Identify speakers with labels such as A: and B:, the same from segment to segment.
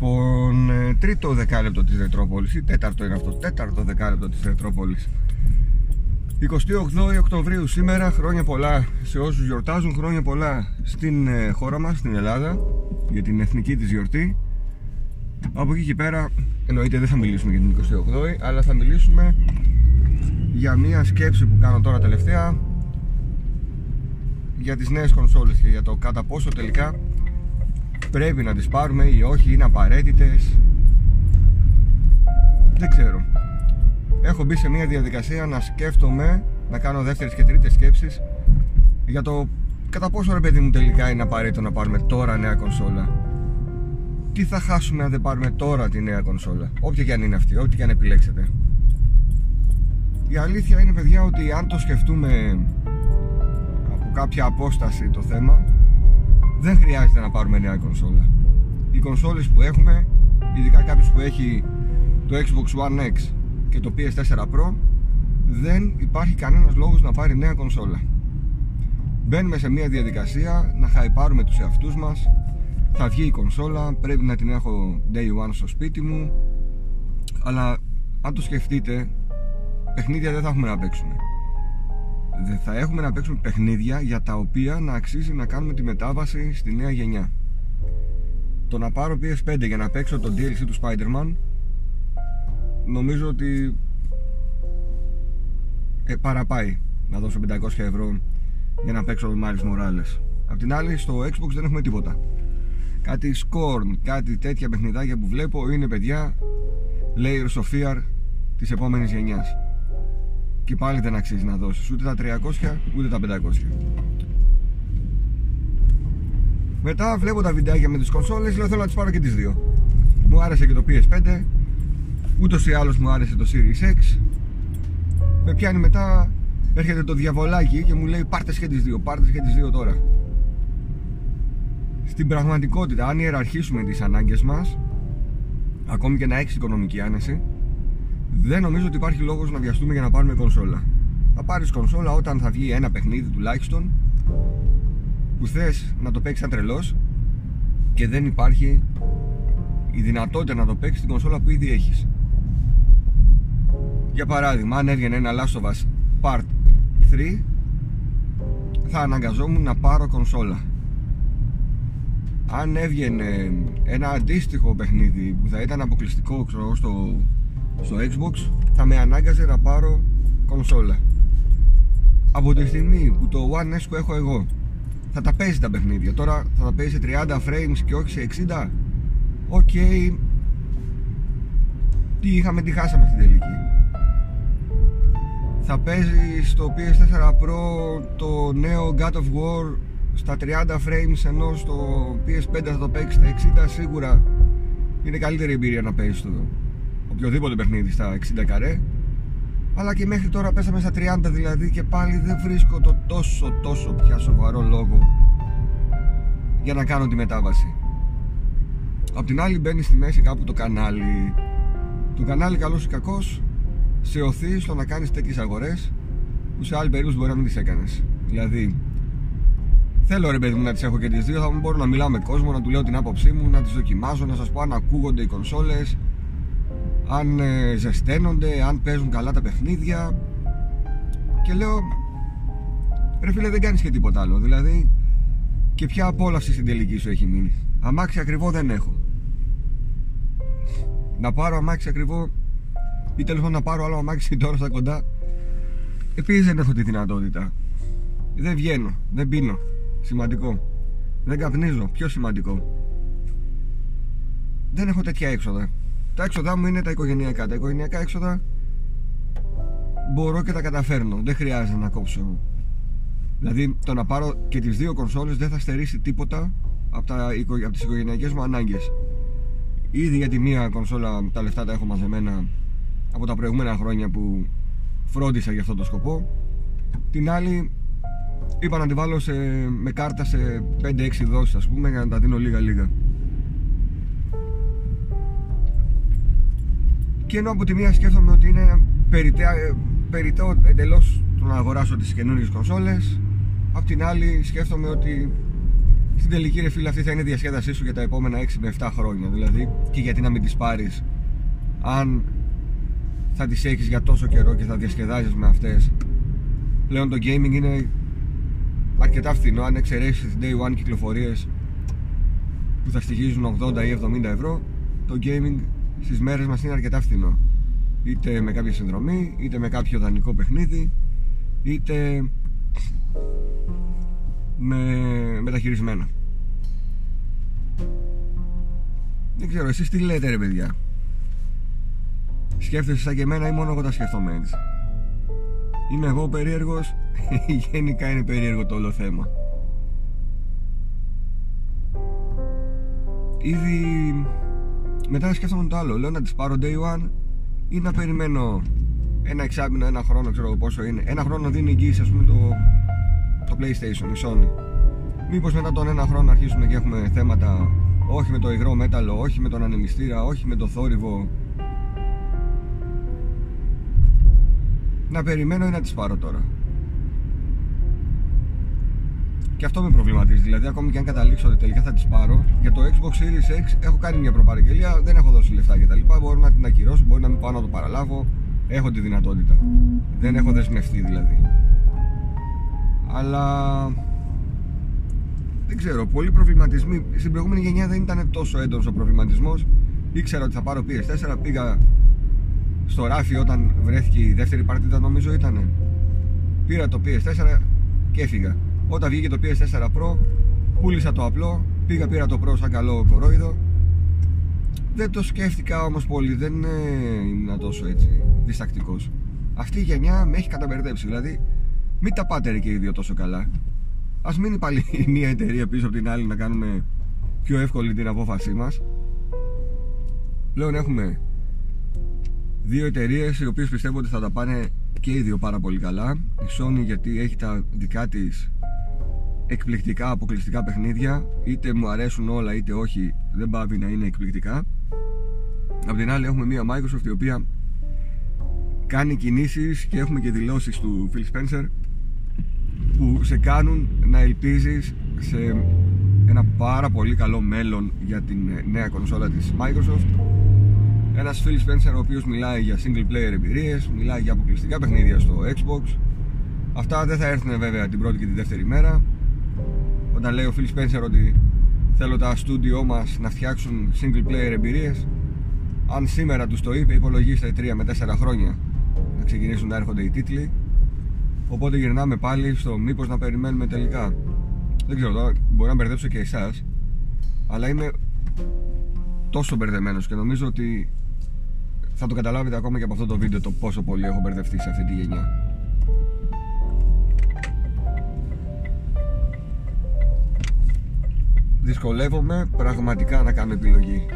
A: Λοιπόν, ε, τρίτο δεκάλεπτο της Ρετρόπολης ή τέταρτο είναι αυτό, τέταρτο δεκάλεπτο της Ρετρόπολης. 28 Οκτωβρίου σήμερα, χρόνια πολλά σε όσους γιορτάζουν, χρόνια πολλά στην ε, χώρα μας, στην Ελλάδα για την εθνική της γιορτή. Από εκεί και πέρα εννοείται δεν θα μιλήσουμε για την 28η αλλά θα μιλήσουμε για μια σκέψη που κάνω τώρα τελευταία για τις νέες κονσόλες και για το κατά πόσο τελικά πρέπει να τις πάρουμε ή όχι, είναι απαραίτητες. Δεν ξέρω. Έχω μπει σε μια διαδικασία να σκέφτομαι να κάνω δεύτερες και τρίτες σκέψεις για το κατά πόσο ρε παιδί μου τελικά είναι απαραίτητο να πάρουμε τώρα νέα κονσόλα. Τι θα χάσουμε αν δεν πάρουμε τώρα τη νέα κονσόλα όποια και αν είναι αυτή, ό,τι και αν επιλέξετε. Η αλήθεια είναι παιδιά ότι αν το σκεφτούμε από κάποια απόσταση το θέμα δεν χρειάζεται να πάρουμε νέα κονσόλα. Οι κονσόλες που έχουμε ειδικά κάποιος που έχει το Xbox One X και το PS4 Pro δεν υπάρχει κανένας λόγος να πάρει νέα κονσόλα. Μπαίνουμε σε μια διαδικασία να χαϊπάρουμε τους εαυτούς μας. Θα βγει η κονσόλα, πρέπει να την έχω day one στο σπίτι μου. Αλλά αν το σκεφτείτε παιχνίδια δεν θα έχουμε να παίξουμε δεν θα έχουμε να παίξουμε παιχνίδια για τα οποία να αξίζει να κάνουμε τη μετάβαση στη νέα γενιά. Το να πάρω PS5 για να παίξω το DLC του Spider-Man νομίζω ότι ε, παραπάει να δώσω 500 ευρώ για να παίξω το Miles Morales Απ' την άλλη στο Xbox δεν έχουμε τίποτα. Κάτι Scorn, κάτι τέτοια παιχνιδάκια που βλέπω είναι παιδιά Layers of Fear της επόμενης γενιάς και πάλι δεν αξίζει να δώσεις ούτε τα 300 ούτε τα 500 μετά βλέπω τα βιντεάκια με τις κονσόλες λέω θέλω να τις πάρω και τις δύο. Μου άρεσε και το PS5 ούτως ή άλλως μου άρεσε το Series X. Με πιάνει μετά έρχεται το διαβολάκι και μου λέει πάρτε και τις δύο πάρτε και τις δύο τώρα. Στην πραγματικότητα αν ιεραρχήσουμε τις ανάγκες μας ακόμη και να έχεις οικονομική άνεση δεν νομίζω ότι υπάρχει λόγος να βιαστούμε για να πάρουμε κονσόλα. Θα πάρεις κονσόλα όταν θα βγει ένα παιχνίδι τουλάχιστον που θες να το παίξεις σαν τρελός και δεν υπάρχει η δυνατότητα να το παίξεις στην κονσόλα που ήδη έχεις. Για παράδειγμα αν έβγαινε ένα Last of Us Part 3 θα αναγκαζόμουν να πάρω κονσόλα. Αν έβγαινε ένα αντίστοιχο παιχνίδι που θα ήταν αποκλειστικό ξέρω, στο, στο Xbox θα με ανάγκαζε να πάρω κονσόλα. Από τη στιγμή που το One S που έχω εγώ θα τα παίζει τα παιχνίδια. Τώρα θα τα παίζει σε 30 frames και όχι σε 60 OK. Okay. τι είχαμε τι χάσαμε στην τελική. Θα παίζει στο PS4 Pro το νέο God of War στα 30 frames ενώ στο PS5 θα το παίξει στα 60 σίγουρα. Είναι καλύτερη εμπειρία να παίζεις το οποιοδήποτε παιχνίδι στα 60 καρέ. Αλλά και μέχρι τώρα πέσαμε στα 30 δηλαδή και πάλι δεν βρίσκω το τόσο τόσο πια σοβαρό λόγο για να κάνω τη μετάβαση. Απ' την άλλη μπαίνει στη μέση κάπου το κανάλι. Το κανάλι καλός ή κακός σε οθεί στο να κάνεις τέτοιες αγορές που σε άλλη περίπτωση μπορεί να μην τις έκανες. Δηλαδή Θέλω ρε παιδί μου να τις έχω και τις δύο. Θα μπορώ να μιλάω με κόσμο, να του λέω την άποψή μου, να τις δοκιμάζω, να σας πω αν ακούγονται οι κονσόλες, αν ε, ζεσταίνονται, αν παίζουν καλά τα παιχνίδια. Και λέω, ρε φίλε, δεν κάνεις και τίποτα άλλο. Δηλαδή, και ποια απόλαυση στην τελική σου έχει μείνει. Αμάξι ακριβό δεν έχω. Να πάρω αμάξι ακριβό ή τέλος να πάρω άλλο αμάξι τώρα στα κοντά. Επίσης δεν έχω τη δυνατότητα. Δεν βγαίνω, δεν πίνω. Σημαντικό. Δεν καπνίζω. Πιο σημαντικό. Δεν έχω τέτοια έξοδα. Τα έξοδά μου είναι τα οικογενειακά. Τα οικογενειακά έξοδα μπορώ και τα καταφέρνω. Δεν χρειάζεται να κόψω. Δηλαδή το να πάρω και τις δύο κονσόλες δεν θα στερήσει τίποτα από, τα, από τις οικογενειακές μου ανάγκες. Ήδη για τη μία κονσόλα τα λεφτά τα έχω μαζεμένα από τα προηγούμενα χρόνια που φρόντισα για αυτό το σκοπό. Την άλλη είπα να τη βάλω σε, με κάρτα σε 5-6 δόσεις ας πούμε για να τα δίνω λίγα λίγα και ενώ από τη μία σκέφτομαι ότι είναι περιττό εντελώς το να αγοράσω τις καινούργιες κονσόλες. Απ' την άλλη σκέφτομαι ότι στην τελική ρε φίλε αυτή θα είναι η διασκέδασή σου για τα επόμενα 6 με 7 χρόνια. Δηλαδή και γιατί να μην τις πάρεις αν θα τις έχεις για τόσο καιρό και θα διασκεδάζεις με αυτές. Πλέον το gaming είναι αρκετά φθηνό. Αν εξαιρέσεις τις day one κυκλοφορίες που θα στοιχίζουν 80 ή 70 ευρώ το gaming στις μέρες μας είναι αρκετά φθηνό. Είτε με κάποια συνδρομή είτε με κάποιο δανεικό παιχνίδι είτε με μεταχειρισμένα. Δεν ξέρω εσείς τι λέτε ρε παιδιά; Σκέφτεσαι σαν και εμένα ή μόνο εγώ τα σκέφτομαι έτσι; Είμαι εγώ περίεργος; Γενικά είναι περίεργο το όλο θέμα. Ήδη μετά σκέφτομαι το άλλο. Λέω να τις πάρω day one ή να περιμένω ένα εξάμεινο, ένα χρόνο ξέρω πόσο είναι. Ένα χρόνο δίνει εγγύηση ας πούμε το, το PlayStation, η Sony. Μήπως μετά τον ένα χρόνο αρχίσουμε και έχουμε θέματα όχι με το υγρό μέταλλο, όχι με τον ανεμιστήρα, όχι με το θόρυβο. Να περιμένω ή να τις πάρω τώρα και αυτό με προβληματίζει. Δηλαδή, ακόμη και αν καταλήξω ότι τελικά θα τις πάρω, για το Xbox Series X έχω κάνει μια προπαραγγελία, δεν έχω δώσει λεφτά κτλ. Μπορώ να την ακυρώσω, μπορεί να μην πάω να το παραλάβω. Έχω τη δυνατότητα. Δεν έχω δεσμευτεί δηλαδή. Αλλά δεν ξέρω, πολλοί προβληματισμοί. Στην προηγούμενη γενιά δεν ήταν τόσο έντονος ο προβληματισμός. Ήξερα ότι θα πάρω PS4, πήγα στο ράφι όταν βρέθηκε η δεύτερη παρτίδα, νομίζω ήταν. Πήρα το PS4 και έφυγα. Όταν βγήκε το PS4 Pro, πούλησα το απλό, πήγα πήρα το Pro σαν καλό κορόιδο. Δεν το σκέφτηκα όμως πολύ, δεν είναι τόσο έτσι διστακτικός. Αυτή η γενιά με έχει καταμπερδέψει, δηλαδή μην τα πάτε ρε και οι δύο τόσο καλά. Ας μείνει πάλι μία εταιρεία πίσω από την άλλη να κάνουμε πιο εύκολη την απόφασή μας. Πλέον έχουμε δύο εταιρείες οι οποίες πιστεύω ότι θα τα πάνε και οι δύο πάρα πολύ καλά. Η Sony γιατί έχει τα δικά της εκπληκτικά αποκλειστικά παιχνίδια είτε μου αρέσουν όλα είτε όχι δεν πάβει να είναι εκπληκτικά. Απ' την άλλη έχουμε μια Microsoft η οποία κάνει κινήσεις και έχουμε και δηλώσεις του Phil Spencer που σε κάνουν να ελπίζεις σε ένα πάρα πολύ καλό μέλλον για την νέα κονσόλα της Microsoft. Ένας Phil Spencer ο οποίος μιλάει για single player εμπειρίες μιλάει για αποκλειστικά παιχνίδια στο Xbox. Αυτά δεν θα έρθουν βέβαια την πρώτη και τη δεύτερη μέρα όταν λέει ο Phil Spencer ότι θέλω τα στούντιό μας να φτιάξουν single player εμπειρίες αν σήμερα τους το είπε υπολογίστε 3 με 4 χρόνια να ξεκινήσουν να έρχονται οι τίτλοι. Οπότε γυρνάμε πάλι στο μήπως να περιμένουμε τελικά. Δεν ξέρω τώρα μπορεί να μπερδέψω και εσάς αλλά είμαι τόσο μπερδεμένος και νομίζω ότι θα το καταλάβετε ακόμα και από αυτό το βίντεο το πόσο πολύ έχω μπερδευτεί σε αυτή τη γενιά δυσκολεύομαι πραγματικά να κάνω επιλογή.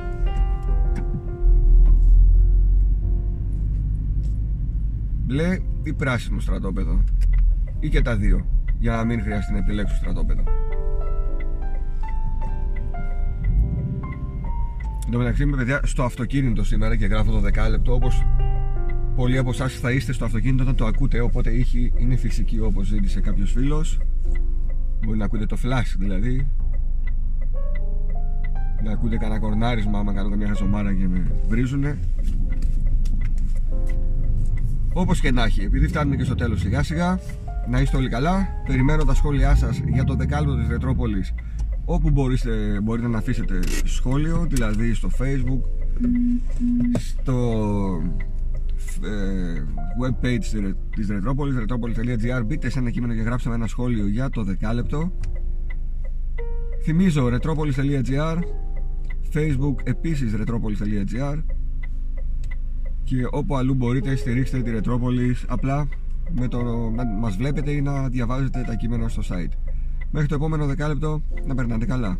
A: Μπλε ή πράσινο στρατόπεδο. Ή και τα δύο για να μην χρειαστεί να επιλέξω στρατόπεδο. Εν τω μεταξύ είμαι παιδιά στο αυτοκίνητο σήμερα και γράφω το δεκάλεπτο όπως πολλοί από εσάς θα είστε στο αυτοκίνητο όταν το ακούτε οπότε ήχη είναι φυσική όπως ζήτησε κάποιος φίλος. Μπορεί να ακούτε το flash δηλαδή να ακούτε κανένα κορνάρισμα άμα κάνω καμιά χαζομάρα και με βρίζουνε. Όπως και να έχει επειδή φτάνουμε και στο τέλος σιγά σιγά να είστε όλοι καλά. Περιμένω τα σχόλιά σας για το δεκάλεπτο της Ρετρόπολης όπου μπορείτε, μπορείτε να αφήσετε σχόλιο δηλαδή στο facebook στο ε, web page της Ρετρόπολης retropolis.gr μπείτε σε ένα κείμενο και γράψτε ένα σχόλιο για το δεκάλεπτο. Θυμίζω retropolis.gr facebook επίσης retropolis.gr και όπου αλλού μπορείτε στηρίξτε τη Retropolis απλά με το να μας βλέπετε ή να διαβάζετε τα κείμενα στο site. Μέχρι το επόμενο δεκάλεπτο να περνάτε καλά.